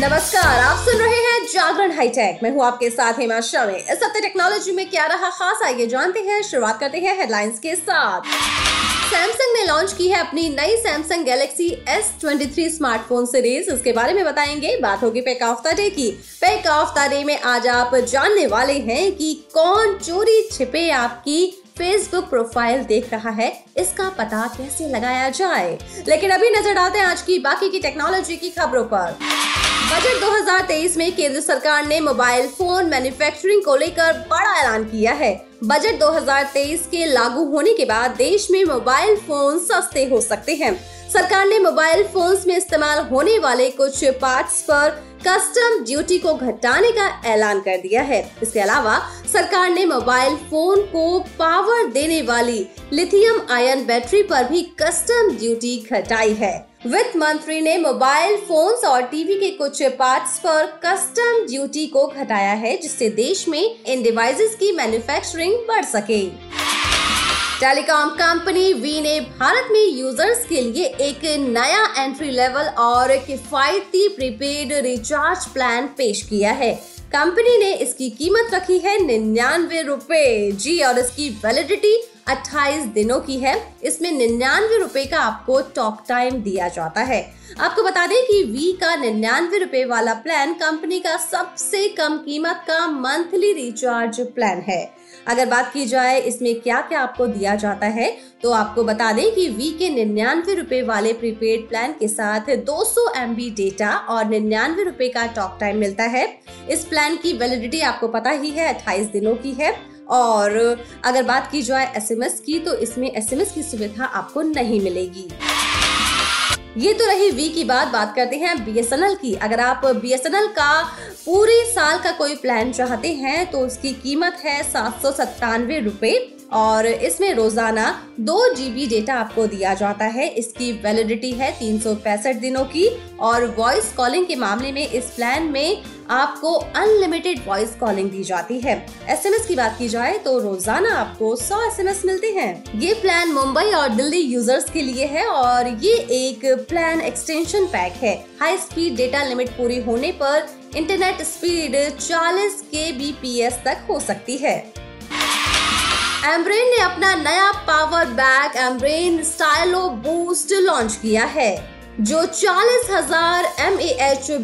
नमस्कार, आप सुन रहे हैं जागरण हाईटेक। मैं हूँ आपके साथ हेमा शाह इस हफ़्ते टेक्नोलॉजी में क्या रहा खास, आइए जानते हैं। शुरुआत करते हैं हेडलाइंस के साथ। सैमसंग ने लॉन्च की है अपनी नई Samsung Galaxy S23 smartphone series उसके बारे में बताएँगे बात होगी पैक ऑफ़ द डे की। पैक ऑफ़ द डे में आज आप जानने वाले हैं कि कौन चोरी छिपे आपकी फेसबुक प्रोफ़ाइल देख रहा है, इसका पता कैसे लगाया जाए? लेकिन अभी नज़र डालते हैं आज की बाकी की टेक्नोलॉजी की खबरों पर। बजट 2023 में केंद्र सरकार ने मोबाइल फ़ोन मैन्युफैक्चरिंग को लेकर बड़ा ऐलान किया है। बजट 2023 के लागू होने के बाद देश में मोबाइल फ़ोन सस्ते हो सकते हैं। सरकार ने मोबाइल फोन्स में इस्तेमाल होने वाले कुछ पार्ट्स पर कस्टम ड्यूटी को घटाने का ऐलान कर दिया है। इसके अलावा सरकार ने मोबाइल फ़ोन को पावर देने वाली लिथियम आयन बैटरी पर भी कस्टम ड्यूटी घटाई है। वित्त मंत्री ने मोबाइल फोन्स और टीवी के कुछ पार्ट्स पर कस्टम ड्यूटी को घटाया है, जिससे देश में इन डिवाइसेस की मैन्युफैक्चरिंग बढ़ सके। टेलीकॉम कंपनी वी ने भारत में यूज़र्स के लिए एक नया एंट्री लेवल और किफायती प्रीपेड रिचार्ज प्लान पेश किया है। कंपनी ने इसकी कीमत रखी है निन्यानवे रूपए। जी, और इसकी वैलिडिटी 28 दिनों की है। इसमें निन्यानवे रुपए का आपको टॉक टाइम दिया जाता है। आपको बता दें कि वी का निन्यानवे रुपए वाला प्लान कंपनी का सबसे कम कीमत का मंथली रिचार्ज प्लान है। अगर बात की जाए, इसमें क्या क्या आपको दिया जाता है तो आपको बता दें कि वी के निन्यानवे रुपए वाले प्रीपेड प्लान के साथ 200 सौ डेटा और निन्यानवे रुपए का टॉक टाइम मिलता है। इस प्लान की वैलिडिटी आपको पता ही है 28 दिनों की है। और अगर बात की जाए एसएमएस की तो इसमें एसएमएस की सुविधा आपको नहीं मिलेगी। ये तो रही वी की बात बात करते हैं बीएसएनएल की। अगर आप बीएसएनएल का पूरे साल का कोई प्लान चाहते हैं तो उसकी कीमत है सात सौ सत्तानवे रूपए। और इसमें रोज़ाना दो जीबी डेटा आपको दिया जाता है। इसकी वैलिडिटी है तीन सौ पैंसठ दिनों की और वॉइस कॉलिंग के मामले में इस प्लान में आपको अनलिमिटेड वॉइस कॉलिंग दी जाती है। एसएमएस की बात की जाए तो रोज़ाना आपको 100 एसएमएस मिलते हैं। ये प्लान मुंबई और दिल्ली यूज़र्स के लिए है और ये एक प्लान एक्सटेंशन पैक है। हाई स्पीड डेटा लिमिट पूरी होने पर इंटरनेट स्पीड 40 के तक हो सकती है। एम्ब्रेन ने अपना नया power bank Ambrane Stylo Boost launch किया है, जो चालीस हज़ार एम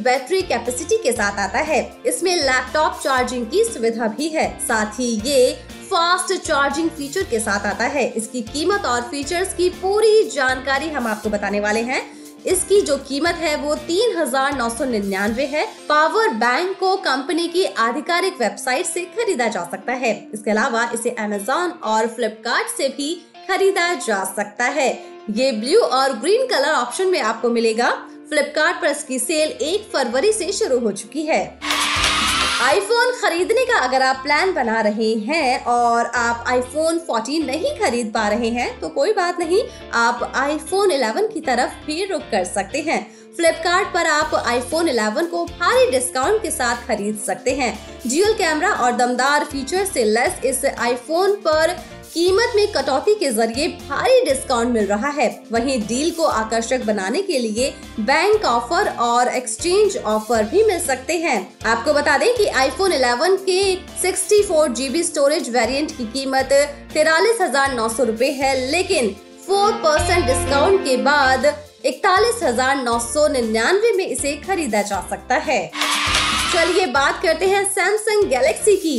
बैटरी कैपेसिटी के साथ आता है। इसमें लैपटॉप चार्जिंग की सुविधा भी है। साथ ही ये फास्ट चार्जिंग फीचर के साथ आता है। इसकी कीमत और फीचर्स की पूरी जानकारी हम आपको बताने वाले हैं। इसकी जो कीमत है वो तीन हज़ार नौ सौ निन्यानवे है। पावर बैंक को कंपनी की आधिकारिक वेबसाइट से खरीदा जा सकता है। इसके अलावा इसे अमेजोन और फ्लिपकार्ट से भी खरीदा जा सकता है। ये ब्लू और ग्रीन कलर ऑप्शन में आपको मिलेगा। फ्लिपकार्ट पर इसकी सेल एक फरवरी से शुरू हो चुकी है। आईफोन खरीदने का अगर आप प्लान बना रहे हैं और आप आईफोन 14 नहीं खरीद पा रहे हैं तो कोई बात नहीं, आप आईफोन 11 की तरफ़ भी रुक कर सकते हैं। फ्लिपकार्ट पर आप आईफोन 11 को भारी डिस्काउंट के साथ खरीद सकते हैं। जियो कैमरा और दमदार फीचर से लेस इस आईफोन पर कीमत में कटौती के ज़रिए भारी डिस्काउंट मिल रहा है। वहीं डील को आकर्षक बनाने के लिए बैंक ऑफ़र और एक्सचेंज ऑफ़र भी मिल सकते हैं। आपको बता दें कि आईफोन 11 के 64 जीबी स्टोरेज वेरिएंट की कीमत तिरालीस हज़ार नौ सौ रूपए है, लेकिन 4 परसेंट डिस्काउंट के बाद इकतालीस हज़ार नौ सौ निन्यानवे में इसे खरीदा जा सकता है। चलिए बात करते हैं सैमसंग गैलेक्सी की।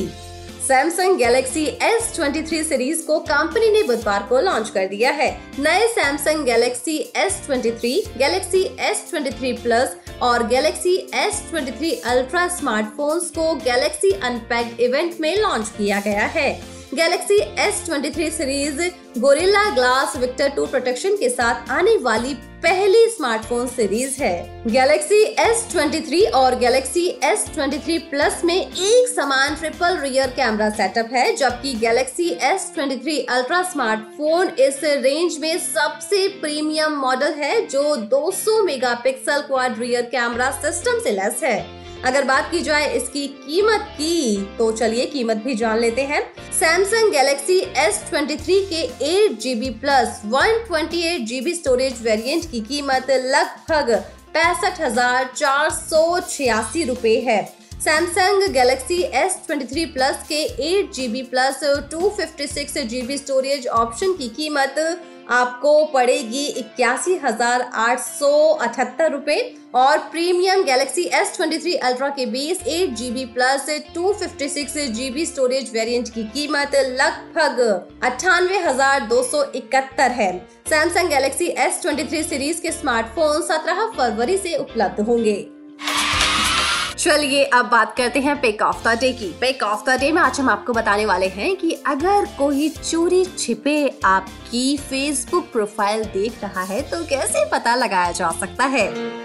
सैमसंग गैलेक्सी S23 सीरीज़ को कंपनी ने बुधवार को लॉन्च कर दिया है। नए Samsung Galaxy S23, Galaxy S23 plus और गैलेक्सी S23 अल्ट्रा स्मार्टफोन्स को गैलेक्सी अनपैक्ड इवेंट में लॉन्च किया गया है। Galaxy S23 series Gorilla Glass Victus 2 protection के साथ आने वाली पहली स्मार्टफ़ोन सीरीज़ है। गैलेक्सी S23 और गैलेक्सी S23 प्लस में एक समान ट्रिपल रियर कैमरा सेटअप है, जबकि गैलेक्सी S23 अल्ट्रा स्मार्टफ़ोन इस रेंज में सबसे प्रीमियम मॉडल है, जो 200 megapixel quad rear camera system से लेस है। अगर बात की जाए इसकी कीमत की तो चलिए कीमत भी जान लेते हैं। सैमसंग गैलेक्सी S23 के eight GB plus one twenty eight GB storage variant की कीमत लगभग पैंसठ हज़ार चार सौ छियासी रूपए है। सैमसंग गैलेक्सी S23 प्लस के eight G B plus two fifty six G B storage option की कीमत आपको पड़ेगी इक्यासी हज़ार आठ सौ अठहत्तर रूपए। और प्रीमियम गैलेक्सी S23 अल्ट्रा के base eight GB plus two fifty six GB storage variant की कीमत लगभग अट्ठानवे हज़ार दो सौ इकहत्तर है। सैमसंग गैलेक्सी S23 सीरीज़ के स्मार्टफ़ोन 17 फरवरी से उपलब्ध होंगे। चलिए, अब बात करते हैं पेक ऑफ़ द डे की। पेक ऑफ़ द डे में आज हम आपको बताने वाले हैं कि अगर कोई चोरी छिपे आपकी फेसबुक प्रोफ़ाइल देख रहा है तो कैसे पता लगाया जा सकता है?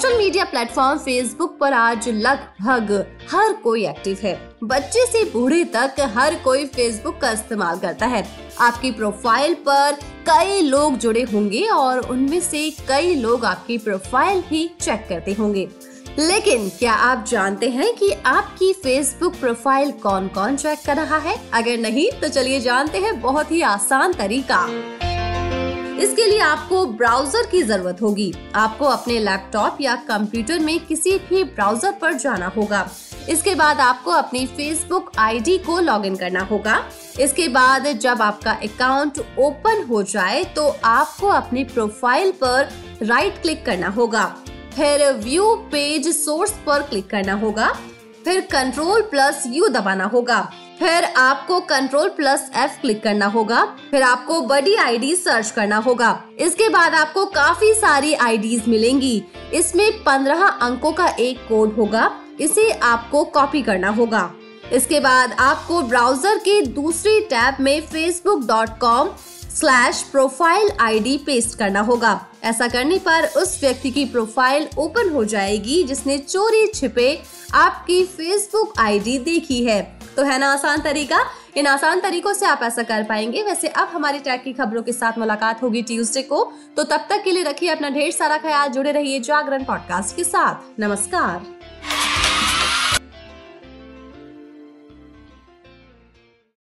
सोशल मीडिया प्लेटफॉर्म फेसबुक पर आज लगभग हर कोई एक्टिव है। बच्चे से बूढ़े तक हर कोई फेसबुक का इस्तेमाल करता है। आपकी प्रोफ़ाइल पर कई लोग जुड़े होंगे और उनमें से कई लोग आपकी प्रोफ़ाइल भी चेक करते होंगे। लेकिन क्या आप जानते हैं कि आपकी फेसबुक प्रोफ़ाइल कौन कौन चेक कर रहा है? अगर नहीं तो चलिए जानते हैं बहुत ही आसान तरीका। इसके लिए आपको ब्राउज़र की ज़रूरत होगी। आपको अपने लैपटॉप या कंप्यूटर में किसी भी ब्राउज़र पर जाना होगा। इसके बाद आपको अपनी फेसबुक आईडी को लॉगिन करना होगा। इसके बाद जब आपका अकाउंट ओपन हो जाए तो आपको अपनी प्रोफ़ाइल पर राइट क्लिक करना होगा। फिर व्यू पेज सोर्स पर क्लिक करना होगा। फिर कंट्रोल प्लस यू दबाना होगा। फिर आपको कंट्रोल प्लस एफ़ क्लिक करना होगा। फिर आपको बड़ी आईडी सर्च करना होगा। इसके बाद आपको काफ़ी सारी आईडीज मिलेंगी। इसमें पंद्रह अंकों का एक कोड होगा। इसे आपको कॉपी करना होगा। इसके बाद आपको ब्राउज़र के दूसरी टैब में Facebook dot com slash profile ID paste करना होगा। ऐसा करने पर उस व्यक्ति की प्रोफ़ाइल ओपन हो जाएगी जिसने चोरी छिपे आपकी फेसबुक आईडी देखी है। तो है ना आसान तरीका? इन आसान तरीकों से आप ऐसा कर पाएँगे। वैसे अब हमारी टैग की खबरों के साथ मुलाकात होगी ट्यूजडे को। तो तब तक के लिए रखिए अपना ढेर सारा ख्याल, जुड़े रहिए जागरण पॉडकास्ट के साथ। नमस्कार।